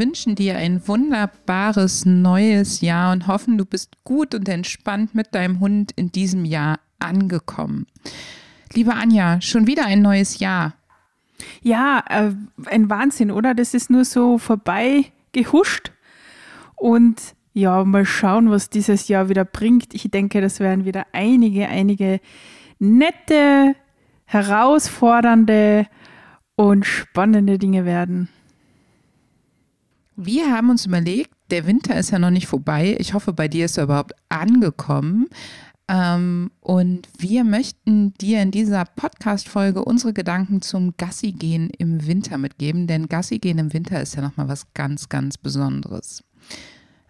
Wünschen dir ein wunderbares neues Jahr und hoffen, du bist gut und entspannt mit deinem Hund in diesem Jahr angekommen. Liebe Anja, schon wieder ein neues Jahr. Ja, äh, ein Wahnsinn, oder? Das ist nur so vorbei gehuscht. Und ja, mal schauen, was dieses Jahr wieder bringt. Ich denke, das werden wieder einige, einige nette, herausfordernde und spannende Dinge werden. Wir haben uns überlegt, der Winter ist ja noch nicht vorbei. Ich hoffe, bei dir ist er überhaupt angekommen. Ähm, und wir möchten dir in dieser Podcast-Folge unsere Gedanken zum Gassi-Gehen im Winter mitgeben, denn Gassi-Gehen im Winter ist ja nochmal was ganz, ganz Besonderes.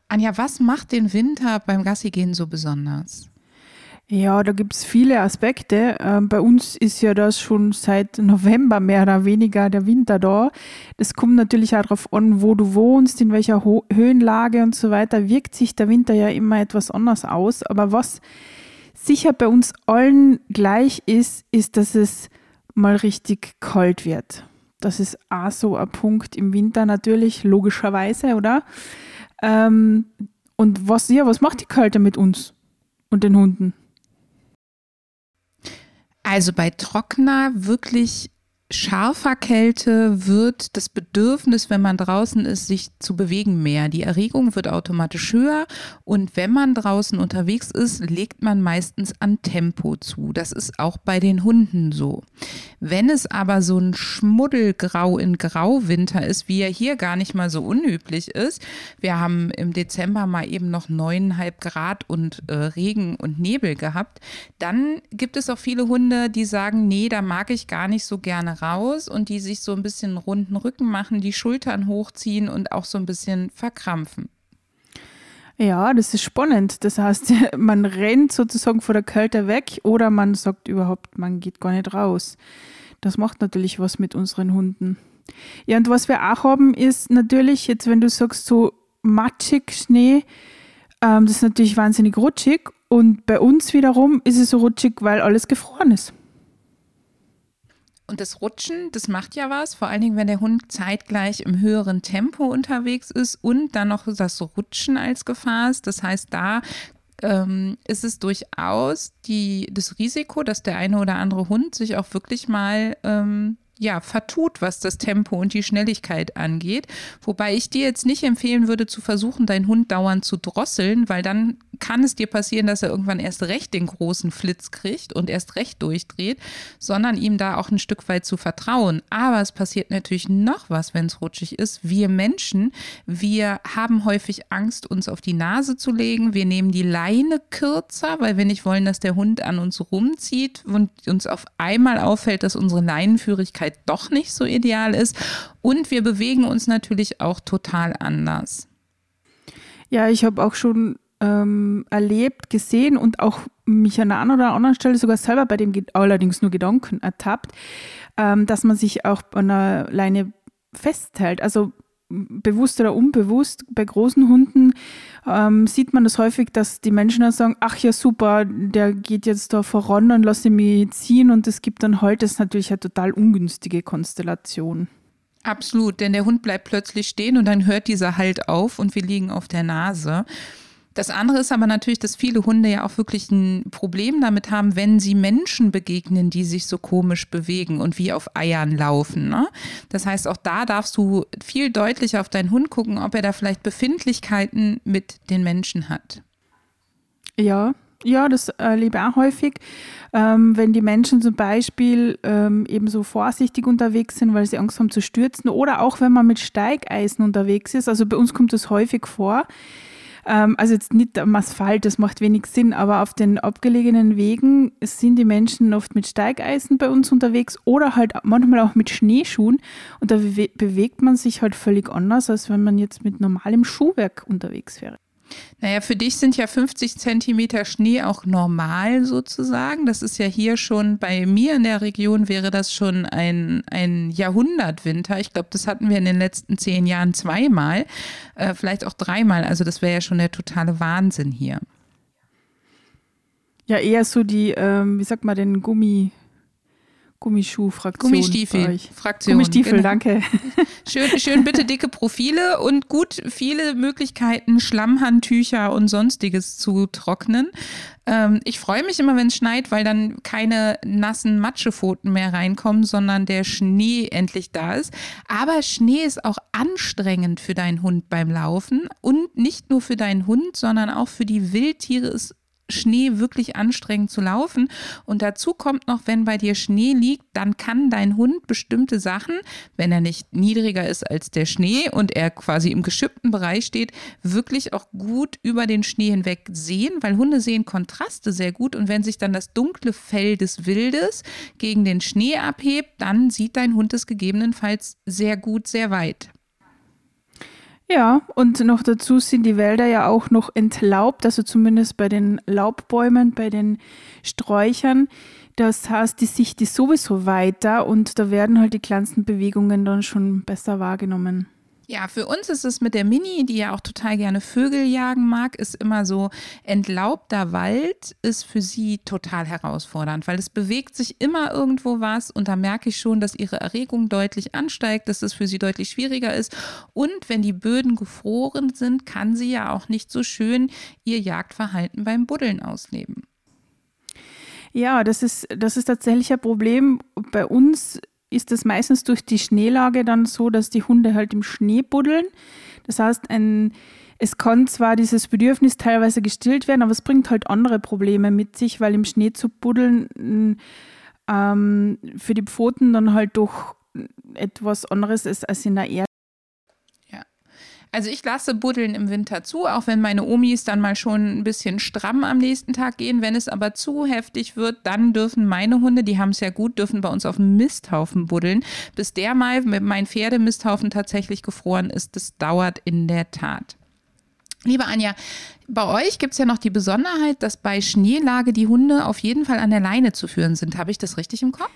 Anja, was macht den Winter beim Gassi-Gehen so besonders? Ja, da gibt es viele Aspekte. Ähm, bei uns ist ja das schon seit November mehr oder weniger der Winter da. Das kommt natürlich auch darauf an, wo du wohnst, in welcher Ho Höhenlage und so weiter. Wirkt sich der Winter ja immer etwas anders aus. Aber was sicher bei uns allen gleich ist, ist, dass es mal richtig kalt wird. Das ist auch so ein Punkt im Winter natürlich, logischerweise, oder? Ähm, und was, ja, was macht die Kälte mit uns und den Hunden? Also bei trockener, wirklich scharfer Kälte wird das Bedürfnis, wenn man draußen ist, sich zu bewegen mehr. Die Erregung wird automatisch höher und wenn man draußen unterwegs ist, legt man meistens an Tempo zu. Das ist auch bei den Hunden so. Wenn es aber so ein Schmuddelgrau in Grauwinter ist, wie er hier gar nicht mal so unüblich ist, wir haben im Dezember mal eben noch neuneinhalb Grad und äh, Regen und Nebel gehabt, dann gibt es auch viele Hunde, die sagen, nee, da mag ich gar nicht so gerne raus und die sich so ein bisschen runden Rücken machen, die Schultern hochziehen und auch so ein bisschen verkrampfen. Ja, das ist spannend. Das heißt, man rennt sozusagen vor der Kälte weg oder man sagt überhaupt, man geht gar nicht raus. Das macht natürlich was mit unseren Hunden. Ja, und was wir auch haben, ist natürlich, jetzt wenn du sagst, so matschig Schnee, ähm, das ist natürlich wahnsinnig rutschig. Und bei uns wiederum ist es so rutschig, weil alles gefroren ist. Und das Rutschen, das macht ja was, vor allen Dingen, wenn der Hund zeitgleich im höheren Tempo unterwegs ist und dann noch das Rutschen als Gefahr ist. Das heißt, da ähm, ist es durchaus die, das Risiko, dass der eine oder andere Hund sich auch wirklich mal ähm, ja, vertut, was das Tempo und die Schnelligkeit angeht. Wobei ich dir jetzt nicht empfehlen würde, zu versuchen, deinen Hund dauernd zu drosseln, weil dann kann es dir passieren, dass er irgendwann erst recht den großen Flitz kriegt und erst recht durchdreht, sondern ihm da auch ein Stück weit zu vertrauen. Aber es passiert natürlich noch was, wenn es rutschig ist. Wir Menschen, wir haben häufig Angst, uns auf die Nase zu legen. Wir nehmen die Leine kürzer, weil wir nicht wollen, dass der Hund an uns rumzieht und uns auf einmal auffällt, dass unsere Leinenführigkeit Zeit doch nicht so ideal ist. Und wir bewegen uns natürlich auch total anders. Ja, ich habe auch schon ähm, erlebt, gesehen und auch mich an einer oder anderen Stelle sogar selber bei dem allerdings nur Gedanken ertappt, ähm, dass man sich auch an einer Leine festhält. Also bewusst oder unbewusst, bei großen Hunden ähm, sieht man das häufig, dass die Menschen dann sagen, ach ja super, der geht jetzt da voran und lasse mich ziehen und es gibt dann halt, natürlich eine total ungünstige Konstellation. Absolut, denn der Hund bleibt plötzlich stehen und dann hört dieser Halt auf und wir liegen auf der Nase. Das andere ist aber natürlich, dass viele Hunde ja auch wirklich ein Problem damit haben, wenn sie Menschen begegnen, die sich so komisch bewegen und wie auf Eiern laufen. Ne? Das heißt, auch da darfst du viel deutlicher auf deinen Hund gucken, ob er da vielleicht Befindlichkeiten mit den Menschen hat. Ja, ja, das erlebe ich auch häufig. Ähm, wenn die Menschen zum Beispiel ähm, eben so vorsichtig unterwegs sind, weil sie Angst haben zu stürzen oder auch wenn man mit Steigeisen unterwegs ist. Also bei uns kommt das häufig vor also jetzt nicht am Asphalt, das macht wenig Sinn, aber auf den abgelegenen Wegen sind die Menschen oft mit Steigeisen bei uns unterwegs oder halt manchmal auch mit Schneeschuhen und da bewegt man sich halt völlig anders, als wenn man jetzt mit normalem Schuhwerk unterwegs wäre. Naja, für dich sind ja 50 Zentimeter Schnee auch normal sozusagen. Das ist ja hier schon, bei mir in der Region wäre das schon ein, ein Jahrhundertwinter. Ich glaube, das hatten wir in den letzten zehn Jahren zweimal, äh, vielleicht auch dreimal. Also das wäre ja schon der totale Wahnsinn hier. Ja, eher so die, ähm, wie sagt man, den Gummi, Gummischuh-Fraktion. Gummistiefel-Fraktion. Gummistiefel, genau. danke. Schön, schön bitte dicke Profile und gut viele Möglichkeiten, Schlammhandtücher und sonstiges zu trocknen. Ähm, ich freue mich immer, wenn es schneit, weil dann keine nassen Matschepfoten mehr reinkommen, sondern der Schnee endlich da ist. Aber Schnee ist auch anstrengend für deinen Hund beim Laufen und nicht nur für deinen Hund, sondern auch für die Wildtiere ist Schnee wirklich anstrengend zu laufen. Und dazu kommt noch, wenn bei dir Schnee liegt, dann kann dein Hund bestimmte Sachen, wenn er nicht niedriger ist als der Schnee und er quasi im geschippten Bereich steht, wirklich auch gut über den Schnee hinweg sehen, weil Hunde sehen Kontraste sehr gut. Und wenn sich dann das dunkle Fell des Wildes gegen den Schnee abhebt, dann sieht dein Hund es gegebenenfalls sehr gut, sehr weit. Ja, und noch dazu sind die Wälder ja auch noch entlaubt, also zumindest bei den Laubbäumen, bei den Sträuchern. Das heißt, die Sicht ist sowieso weiter und da werden halt die kleinsten Bewegungen dann schon besser wahrgenommen. Ja, für uns ist es mit der Mini, die ja auch total gerne Vögel jagen mag, ist immer so, entlaubter Wald ist für sie total herausfordernd, weil es bewegt sich immer irgendwo was und da merke ich schon, dass ihre Erregung deutlich ansteigt, dass es für sie deutlich schwieriger ist. Und wenn die Böden gefroren sind, kann sie ja auch nicht so schön ihr Jagdverhalten beim Buddeln ausleben. Ja, das ist, das ist tatsächlich ein Problem. Bei uns ist es meistens durch die Schneelage dann so, dass die Hunde halt im Schnee buddeln. Das heißt, ein, es kann zwar dieses Bedürfnis teilweise gestillt werden, aber es bringt halt andere Probleme mit sich, weil im Schnee zu buddeln ähm, für die Pfoten dann halt doch etwas anderes ist als in der Erde. Also ich lasse Buddeln im Winter zu, auch wenn meine Omis dann mal schon ein bisschen stramm am nächsten Tag gehen. Wenn es aber zu heftig wird, dann dürfen meine Hunde, die haben es ja gut, dürfen bei uns auf dem Misthaufen buddeln. Bis der mal mit meinem Pferdemisthaufen tatsächlich gefroren ist, das dauert in der Tat. Liebe Anja, bei euch gibt es ja noch die Besonderheit, dass bei Schneelage die Hunde auf jeden Fall an der Leine zu führen sind. Habe ich das richtig im Kopf?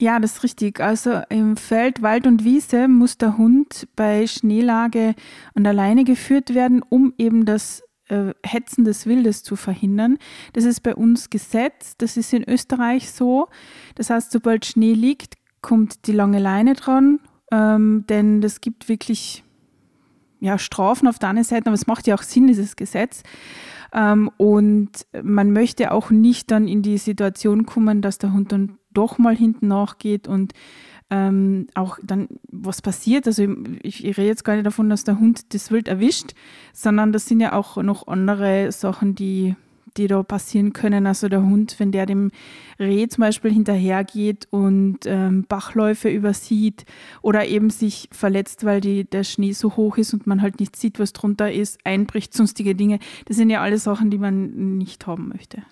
Ja, das ist richtig. Also im Feld, Wald und Wiese muss der Hund bei Schneelage an der Leine geführt werden, um eben das äh, Hetzen des Wildes zu verhindern. Das ist bei uns Gesetz. Das ist in Österreich so. Das heißt, sobald Schnee liegt, kommt die lange Leine dran, ähm, denn das gibt wirklich ja, Strafen auf der anderen Seite, aber es macht ja auch Sinn, dieses Gesetz. Ähm, und man möchte auch nicht dann in die Situation kommen, dass der Hund dann doch mal hinten nachgeht und ähm, auch dann was passiert. Also ich, ich, rede jetzt gar nicht davon, dass der Hund das Wild erwischt, sondern das sind ja auch noch andere Sachen, die, die da passieren können. Also der Hund, wenn der dem Reh zum Beispiel hinterhergeht und ähm, Bachläufe übersieht oder eben sich verletzt, weil die, der Schnee so hoch ist und man halt nicht sieht, was drunter ist, einbricht, sonstige Dinge. Das sind ja alle Sachen, die man nicht haben möchte.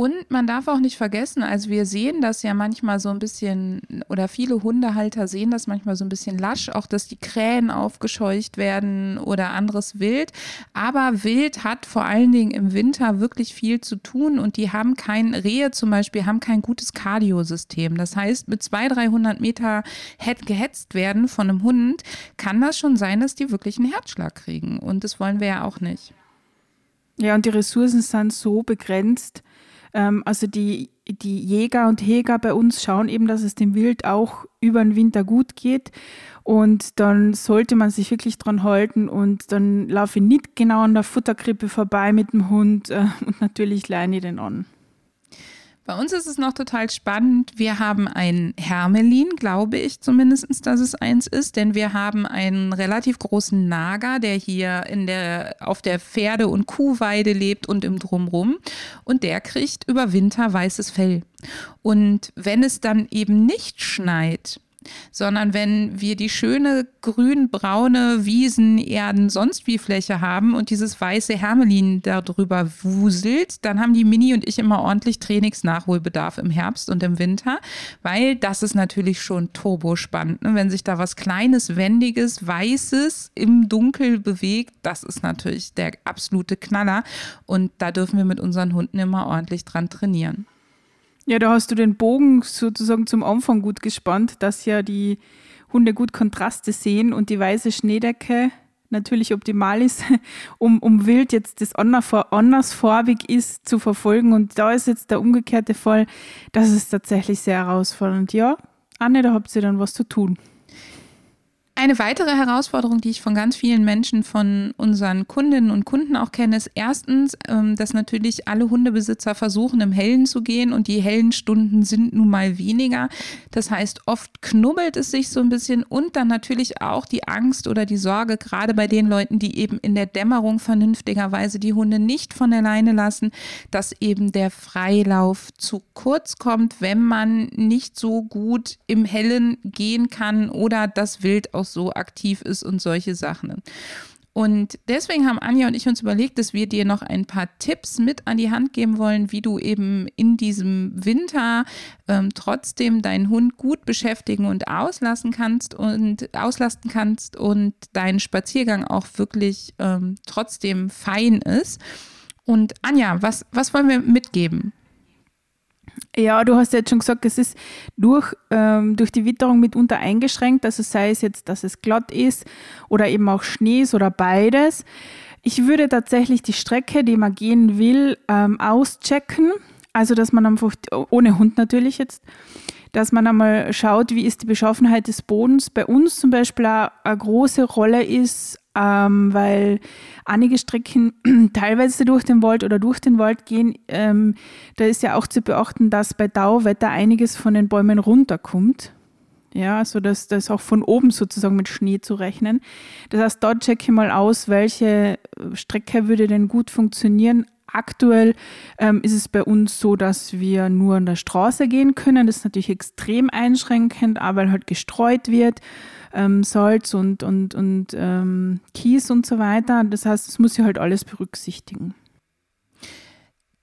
Und man darf auch nicht vergessen, also wir sehen das ja manchmal so ein bisschen, oder viele Hundehalter sehen das manchmal so ein bisschen lasch, auch dass die Krähen aufgescheucht werden oder anderes Wild. Aber Wild hat vor allen Dingen im Winter wirklich viel zu tun und die haben kein, Rehe zum Beispiel, haben kein gutes Kardiosystem. Das heißt, mit 200, 300 Meter gehetzt werden von einem Hund, kann das schon sein, dass die wirklich einen Herzschlag kriegen. Und das wollen wir ja auch nicht. Ja, und die Ressourcen sind so begrenzt, ähm, also die, die Jäger und Heger bei uns schauen eben, dass es dem Wild auch über den Winter gut geht. Und dann sollte man sich wirklich dran halten und dann laufe ich nicht genau an der Futterkrippe vorbei mit dem Hund äh, und natürlich leine ich den an. Bei uns ist es noch total spannend. Wir haben ein Hermelin, glaube ich zumindest, dass es eins ist, denn wir haben einen relativ großen Nager, der hier in der, auf der Pferde- und Kuhweide lebt und im Drumrum. Und der kriegt über Winter weißes Fell. Und wenn es dann eben nicht schneit, sondern wenn wir die schöne grün-braune Wiesen, Erden, sonst wie Fläche haben und dieses weiße Hermelin darüber wuselt, dann haben die Mini und ich immer ordentlich Trainingsnachholbedarf im Herbst und im Winter, weil das ist natürlich schon turbospannend. Ne? Wenn sich da was Kleines, Wendiges, Weißes im Dunkel bewegt, das ist natürlich der absolute Knaller und da dürfen wir mit unseren Hunden immer ordentlich dran trainieren. Ja, da hast du den Bogen sozusagen zum Anfang gut gespannt, dass ja die Hunde gut Kontraste sehen und die weiße Schneedecke natürlich optimal ist, um, um Wild jetzt das andersfarbig ist zu verfolgen. Und da ist jetzt der umgekehrte Fall. Das ist tatsächlich sehr herausfordernd. Ja, Anne, da habt ihr dann was zu tun. Eine weitere Herausforderung, die ich von ganz vielen Menschen, von unseren Kundinnen und Kunden auch kenne, ist erstens, ähm, dass natürlich alle Hundebesitzer versuchen, im Hellen zu gehen und die hellen Stunden sind nun mal weniger. Das heißt, oft knubbelt es sich so ein bisschen und dann natürlich auch die Angst oder die Sorge, gerade bei den Leuten, die eben in der Dämmerung vernünftigerweise die Hunde nicht von alleine lassen, dass eben der Freilauf zu kurz kommt, wenn man nicht so gut im Hellen gehen kann oder das Wild aus so aktiv ist und solche Sachen. Und deswegen haben Anja und ich uns überlegt, dass wir dir noch ein paar Tipps mit an die Hand geben wollen, wie du eben in diesem Winter ähm, trotzdem deinen Hund gut beschäftigen und auslassen kannst und auslasten kannst und dein Spaziergang auch wirklich ähm, trotzdem fein ist. Und Anja, was, was wollen wir mitgeben? Ja, du hast ja jetzt schon gesagt, es ist durch, ähm, durch die Witterung mitunter eingeschränkt, also sei es jetzt, dass es glatt ist oder eben auch Schnee ist oder beides. Ich würde tatsächlich die Strecke, die man gehen will, ähm, auschecken. Also, dass man einfach, ohne Hund natürlich jetzt, dass man einmal schaut, wie ist die Beschaffenheit des Bodens. Bei uns zum Beispiel eine, große Rolle ist, ähm, weil einige Strecken teilweise durch den Wald oder durch den Wald gehen. Ähm, da ist ja auch zu beachten, dass bei Dauwetter einiges von den Bäumen runterkommt. Ja, also das, das auch von oben sozusagen mit Schnee zu rechnen. Das heißt, dort checke ich mal aus, welche Strecke würde denn gut funktionieren. Aktuell ähm, ist es bei uns so, dass wir nur an der Straße gehen können. Das ist natürlich extrem einschränkend, aber weil halt gestreut wird ähm, Salz und, und, und ähm, Kies und so weiter. Das heißt, es muss ja halt alles berücksichtigen.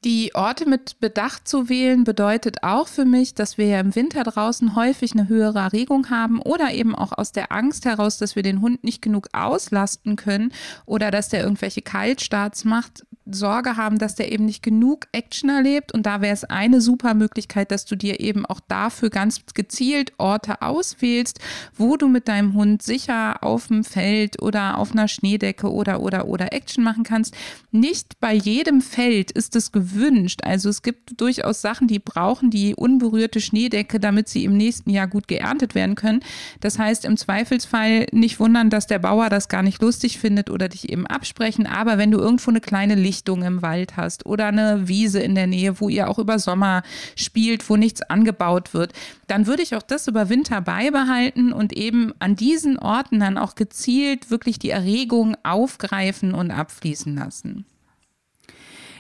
Die Orte mit Bedacht zu wählen bedeutet auch für mich, dass wir ja im Winter draußen häufig eine höhere Erregung haben oder eben auch aus der Angst heraus, dass wir den Hund nicht genug auslasten können oder dass der irgendwelche Kaltstarts macht, Sorge haben, dass der eben nicht genug Action erlebt. Und da wäre es eine super Möglichkeit, dass du dir eben auch dafür ganz gezielt Orte auswählst, wo du mit deinem Hund sicher auf dem Feld oder auf einer Schneedecke oder oder oder Action machen kannst. Nicht bei jedem Feld ist es gewünscht. Also es gibt durchaus Sachen, die brauchen die unberührte Schneedecke, damit sie im nächsten Jahr gut geerntet werden können. Das heißt, im Zweifelsfall nicht wundern, dass der Bauer das gar nicht lustig findet oder dich eben absprechen. Aber wenn du irgendwo eine kleine Licht Lichtung im Wald hast oder eine Wiese in der Nähe, wo ihr auch über Sommer spielt, wo nichts angebaut wird, dann würde ich auch das über Winter beibehalten und eben an diesen Orten dann auch gezielt wirklich die Erregung aufgreifen und abfließen lassen.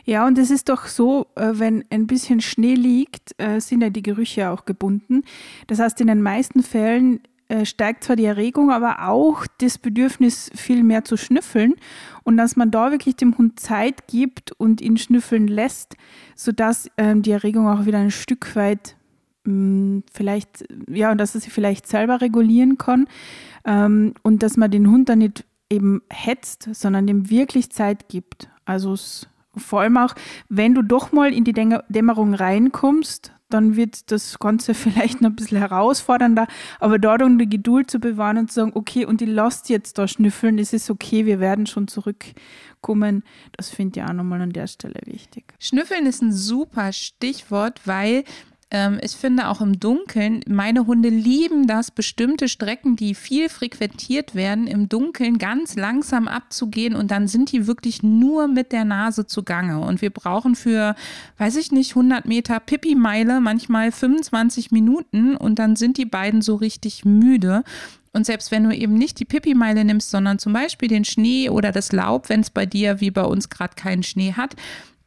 Ja, und es ist doch so, äh, wenn ein bisschen Schnee liegt, äh, sind ja die Gerüche auch gebunden. Das heißt, in den meisten Fällen äh, steigt zwar die Erregung, aber auch das Bedürfnis, viel mehr zu schnüffeln. Und dass man da wirklich dem Hund Zeit gibt und ihn schnüffeln lässt, sodass ähm, die Erregung auch wieder ein Stück weit mm, vielleicht, ja, und dass er sie vielleicht selber regulieren kann. Ähm, und dass man den Hund dann nicht eben hetzt, sondern dem wirklich Zeit gibt. Also es, vor allem auch, wenn du doch mal in die Dämmerung reinkommst, dann wird das Ganze vielleicht noch ein bisschen herausfordernder. Aber dort um die Geduld zu bewahren und zu sagen, okay, und die lasst jetzt da schnüffeln, es ist okay, wir werden schon zurückkommen, das finde ich auch nochmal an der Stelle wichtig. Schnüffeln ist ein super Stichwort, weil ähm, ich finde auch im Dunkeln, meine Hunde lieben das, bestimmte Strecken, die viel frequentiert werden, im Dunkeln ganz langsam abzugehen und dann sind die wirklich nur mit der Nase zugange. Und wir brauchen für, weiß ich nicht, 100 Meter Pipi-Meile manchmal 25 Minuten und dann sind die beiden so richtig müde. Und selbst wenn du eben nicht die Pipi-Meile nimmst, sondern zum Beispiel den Schnee oder das Laub, wenn es bei dir wie bei uns gerade keinen Schnee hat,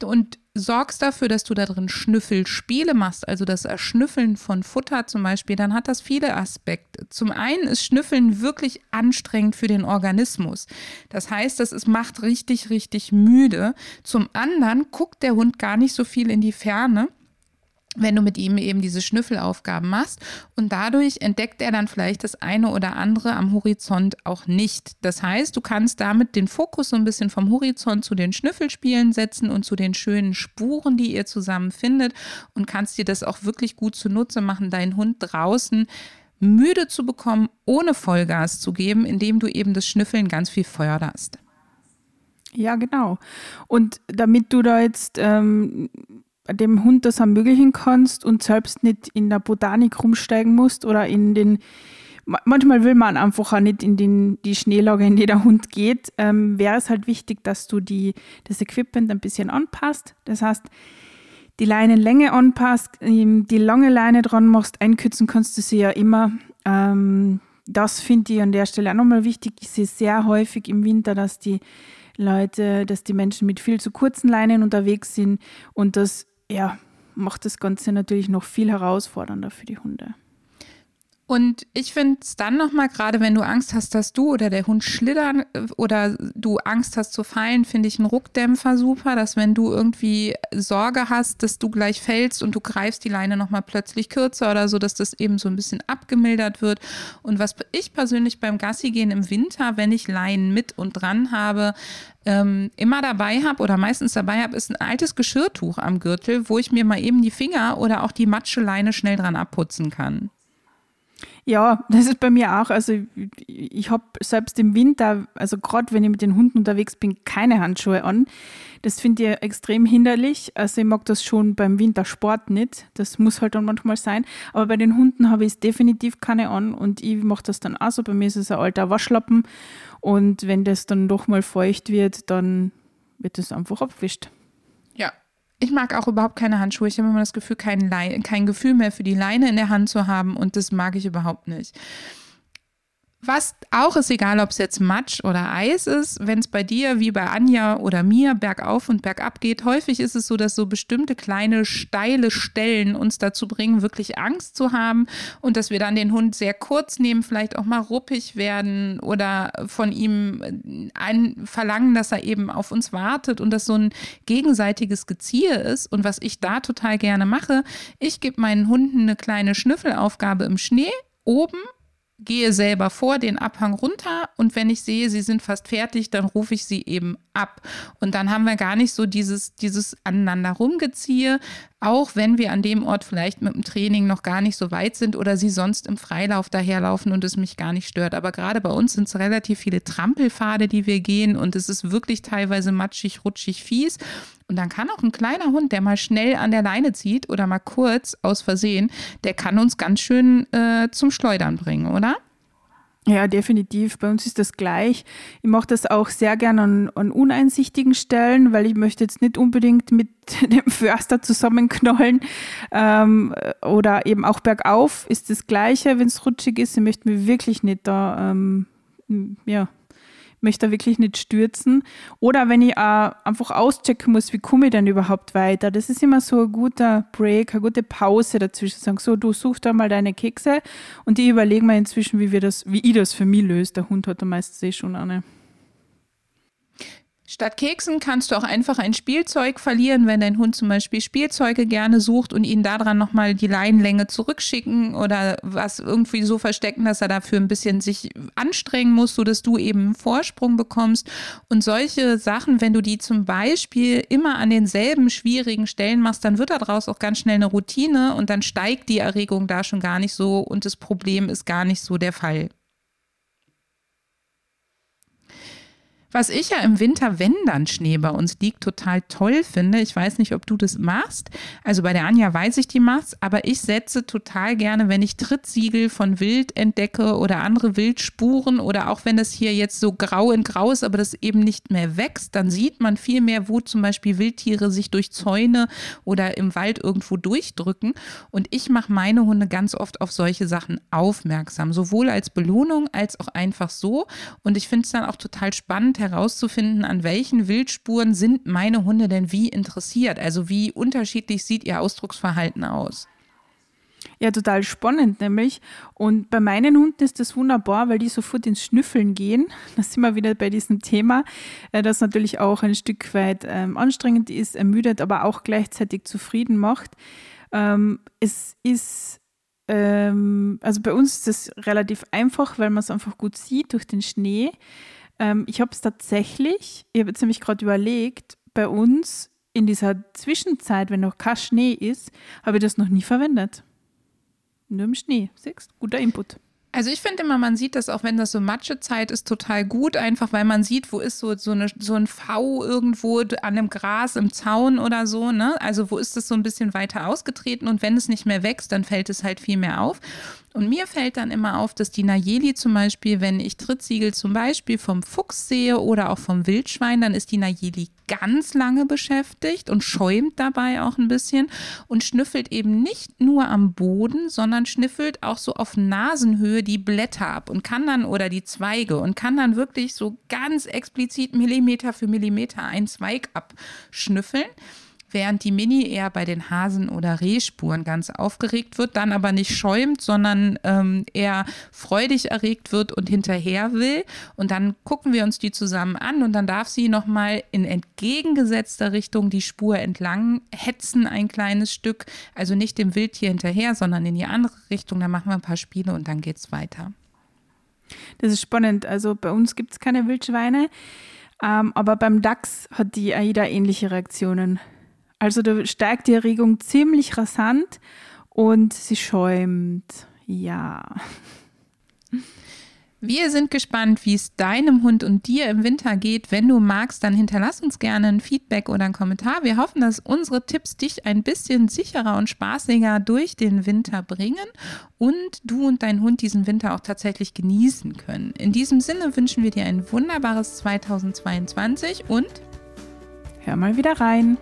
und sorgst dafür, dass du da drin Schnüffelspiele machst, also das Erschnüffeln von Futter zum Beispiel, dann hat das viele Aspekte. Zum einen ist Schnüffeln wirklich anstrengend für den Organismus. Das heißt, das ist, macht richtig, richtig müde. Zum anderen guckt der Hund gar nicht so viel in die Ferne wenn du mit ihm eben diese Schnüffelaufgaben machst. Und dadurch entdeckt er dann vielleicht das eine oder andere am Horizont auch nicht. Das heißt, du kannst damit den Fokus so ein bisschen vom Horizont zu den Schnüffelspielen setzen und zu den schönen Spuren, die ihr zusammen findet und kannst dir das auch wirklich gut zunutze machen, deinen Hund draußen müde zu bekommen, ohne Vollgas zu geben, indem du eben das Schnüffeln ganz viel förderst. Ja, genau. Und damit du da jetzt ähm, dem Hund das ermöglichen kannst und selbst nicht in der Botanik rumsteigen musst oder in den manchmal will man einfach auch nicht in den, die Schneelage, in die der Hund geht, ähm, wäre es halt wichtig, dass du die, das Equipment ein bisschen anpasst. Das heißt, die Leinenlänge anpasst, ähm, die lange Leine dran machst, einkürzen kannst du sie ja immer. Ähm, das finde ich an der Stelle auch nochmal wichtig. Ich sehe sehr häufig im Winter, dass die Leute, dass die Menschen mit viel zu kurzen Leinen unterwegs sind und das ja, macht das Ganze natürlich noch viel herausfordernder für die Hunde. Und ich finde es dann nochmal, gerade wenn du Angst hast, dass du oder der Hund schlittern äh, oder du Angst hast zu fallen, finde ich einen Ruckdämpfer super, dass wenn du irgendwie Sorge hast, dass du gleich fällst und du greifst die Leine nochmal plötzlich kürzer oder so, dass das eben so ein bisschen abgemildert wird. Und was ich persönlich beim Gassi gehen im Winter, wenn ich Leinen mit und dran habe, ähm, immer dabei habe oder meistens dabei habe, ist ein altes Geschirrtuch am Gürtel, wo ich mir mal eben die Finger oder auch die Matscheleine schnell dran abputzen kann. Ja, das ist bei mir auch. Also ich habe selbst im Winter, also gerade wenn ich mit den Hunden unterwegs bin, keine Handschuhe an. Das finde ich extrem hinderlich. Also ich mag das schon beim Wintersport nicht. Das muss halt dann manchmal sein. Aber bei den Hunden habe ich es definitiv keine an und ich mache das dann auch so. Bei mir ist es ein alter Waschlappen und wenn das dann doch mal feucht wird, dann wird es einfach abgewischt. Ich mag auch überhaupt keine Handschuhe. Ich habe immer das Gefühl, kein, kein Gefühl mehr für die Leine in der Hand zu haben und das mag ich überhaupt nicht. Was auch ist, egal ob es jetzt Matsch oder Eis ist, wenn es bei dir wie bei Anja oder mir bergauf und bergab geht, häufig ist es so, dass so bestimmte kleine steile Stellen uns dazu bringen, wirklich Angst zu haben und dass wir dann den Hund sehr kurz nehmen, vielleicht auch mal ruppig werden oder von ihm ein verlangen, dass er eben auf uns wartet und das so ein gegenseitiges Geziehe ist. Und was ich da total gerne mache, ich gebe meinen Hunden eine kleine Schnüffelaufgabe im Schnee oben gehe selber vor den Abhang runter und wenn ich sehe, sie sind fast fertig, dann rufe ich sie eben ab. Und dann haben wir gar nicht so dieses, dieses aneinander rumgeziehe, auch wenn wir an dem Ort vielleicht mit dem Training noch gar nicht so weit sind oder sie sonst im Freilauf daherlaufen und es mich gar nicht stört. Aber gerade bei uns sind es relativ viele Trampelpfade, die wir gehen und es ist wirklich teilweise matschig, rutschig, fies. Und dann kann auch ein kleiner Hund, der mal schnell an der Leine zieht oder mal kurz aus Versehen, der kann uns ganz schön äh, zum Schleudern bringen, oder? Ja, definitiv. Bei uns ist das gleich. Ich mache das auch sehr gerne an, an, uneinsichtigen Stellen, weil ich möchte jetzt nicht unbedingt mit dem Förster zusammenknallen ähm, oder eben auch bergauf ist das Gleiche, wenn es rutschig ist. Ich möchte mich wirklich nicht da ähm, ja, möchte wirklich nicht stürzen. Oder wenn ich auch einfach auschecken muss, wie komme ich denn überhaupt weiter. Das ist immer so ein guter Break, eine gute Pause dazwischen. Sagen, so, du suchst da mal deine Kekse und ich überlege mir inzwischen, wie wir das, wie ich das für mich löse. Der Hund hat da meistens eh schon eine. Statt Keksen kannst du auch einfach ein Spielzeug verlieren, wenn dein Hund zum Beispiel Spielzeuge gerne sucht und ihn daran nochmal die Leinenlänge zurückschicken oder was irgendwie so verstecken, dass er dafür ein bisschen sich anstrengen muss, sodass du eben einen Vorsprung bekommst. Und solche Sachen, wenn du die zum Beispiel immer an denselben schwierigen Stellen machst, dann wird daraus auch ganz schnell eine Routine und dann steigt die Erregung da schon gar nicht so und das Problem ist gar nicht so der Fall. Was ich ja im Winter, wenn dann Schnee bei uns liegt, total toll finde. Ich weiß nicht, ob du das machst. Also bei der Anja weiß ich, die machst, aber ich setze total gerne, wenn ich Trittsiegel von Wild entdecke oder andere Wildspuren oder auch wenn es hier jetzt so grau in grau ist, aber das eben nicht mehr wächst, dann sieht man viel mehr, wo zum Beispiel Wildtiere sich durch Zäune oder im Wald irgendwo durchdrücken. Und ich mache meine Hunde ganz oft auf solche Sachen aufmerksam, sowohl als Belohnung als auch einfach so. Und ich finde es dann auch total spannend herauszufinden, an welchen Wildspuren sind meine Hunde denn wie interessiert. Also wie unterschiedlich sieht ihr Ausdrucksverhalten aus. Ja, total spannend nämlich. Und bei meinen Hunden ist das wunderbar, weil die sofort ins Schnüffeln gehen. Da sind wir wieder bei diesem Thema, äh, das natürlich auch ein Stück weit ähm, anstrengend ist, ermüdet, aber auch gleichzeitig zufrieden macht. Ähm, es ist, ähm, also bei uns ist es relativ einfach, weil man es einfach gut sieht durch den Schnee. Ähm, ich habe es tatsächlich, ich habe jetzt nämlich gerade überlegt, bei uns in dieser Zwischenzeit, wenn noch kein Schnee ist, habe ich das noch nie verwendet. Nur im Schnee. Siehst guter Input. Also ich finde immer, man sieht das auch, wenn das so Matschezeit ist, total gut, einfach weil man sieht, wo ist so, so, eine, so ein V irgendwo an einem Gras im Zaun oder so, ne? Also wo ist das so ein bisschen weiter ausgetreten und wenn es nicht mehr wächst, dann fällt es halt viel mehr auf. Und mir fällt dann immer auf, dass die Nayeli zum Beispiel, wenn ich Trittsiegel zum Beispiel vom Fuchs sehe oder auch vom Wildschwein, dann ist die Nayeli ganz lange beschäftigt und schäumt dabei auch ein bisschen und schnüffelt eben nicht nur am Boden, sondern schnüffelt auch so auf Nasenhöhe die Blätter ab und kann dann oder die Zweige und kann dann wirklich so ganz explizit Millimeter für Millimeter einen Zweig abschnüffeln während die Mini eher bei den Hasen- oder Rehspuren ganz aufgeregt wird, dann aber nicht schäumt, sondern ähm, eher freudig erregt wird und hinterher will. Und dann gucken wir uns die zusammen an und dann darf sie nochmal in entgegengesetzter Richtung die Spur entlang hetzen, ein kleines Stück. Also nicht dem Wildtier hinterher, sondern in die andere Richtung. Dann machen wir ein paar Spiele und dann geht es weiter. Das ist spannend. Also bei uns gibt es keine Wildschweine. Ähm, aber beim Dachs hat die AIDA ähnliche Reaktionen. Also da steigt die Erregung ziemlich rasant und sie schäumt. Ja. Wir sind gespannt, wie es deinem Hund und dir im Winter geht. Wenn du magst, dann hinterlass uns gerne ein Feedback oder einen Kommentar. Wir hoffen, dass unsere Tipps dich ein bisschen sicherer und spaßiger durch den Winter bringen und du und dein Hund diesen Winter auch tatsächlich genießen können. In diesem Sinne wünschen wir dir ein wunderbares 2022 und hör mal wieder rein.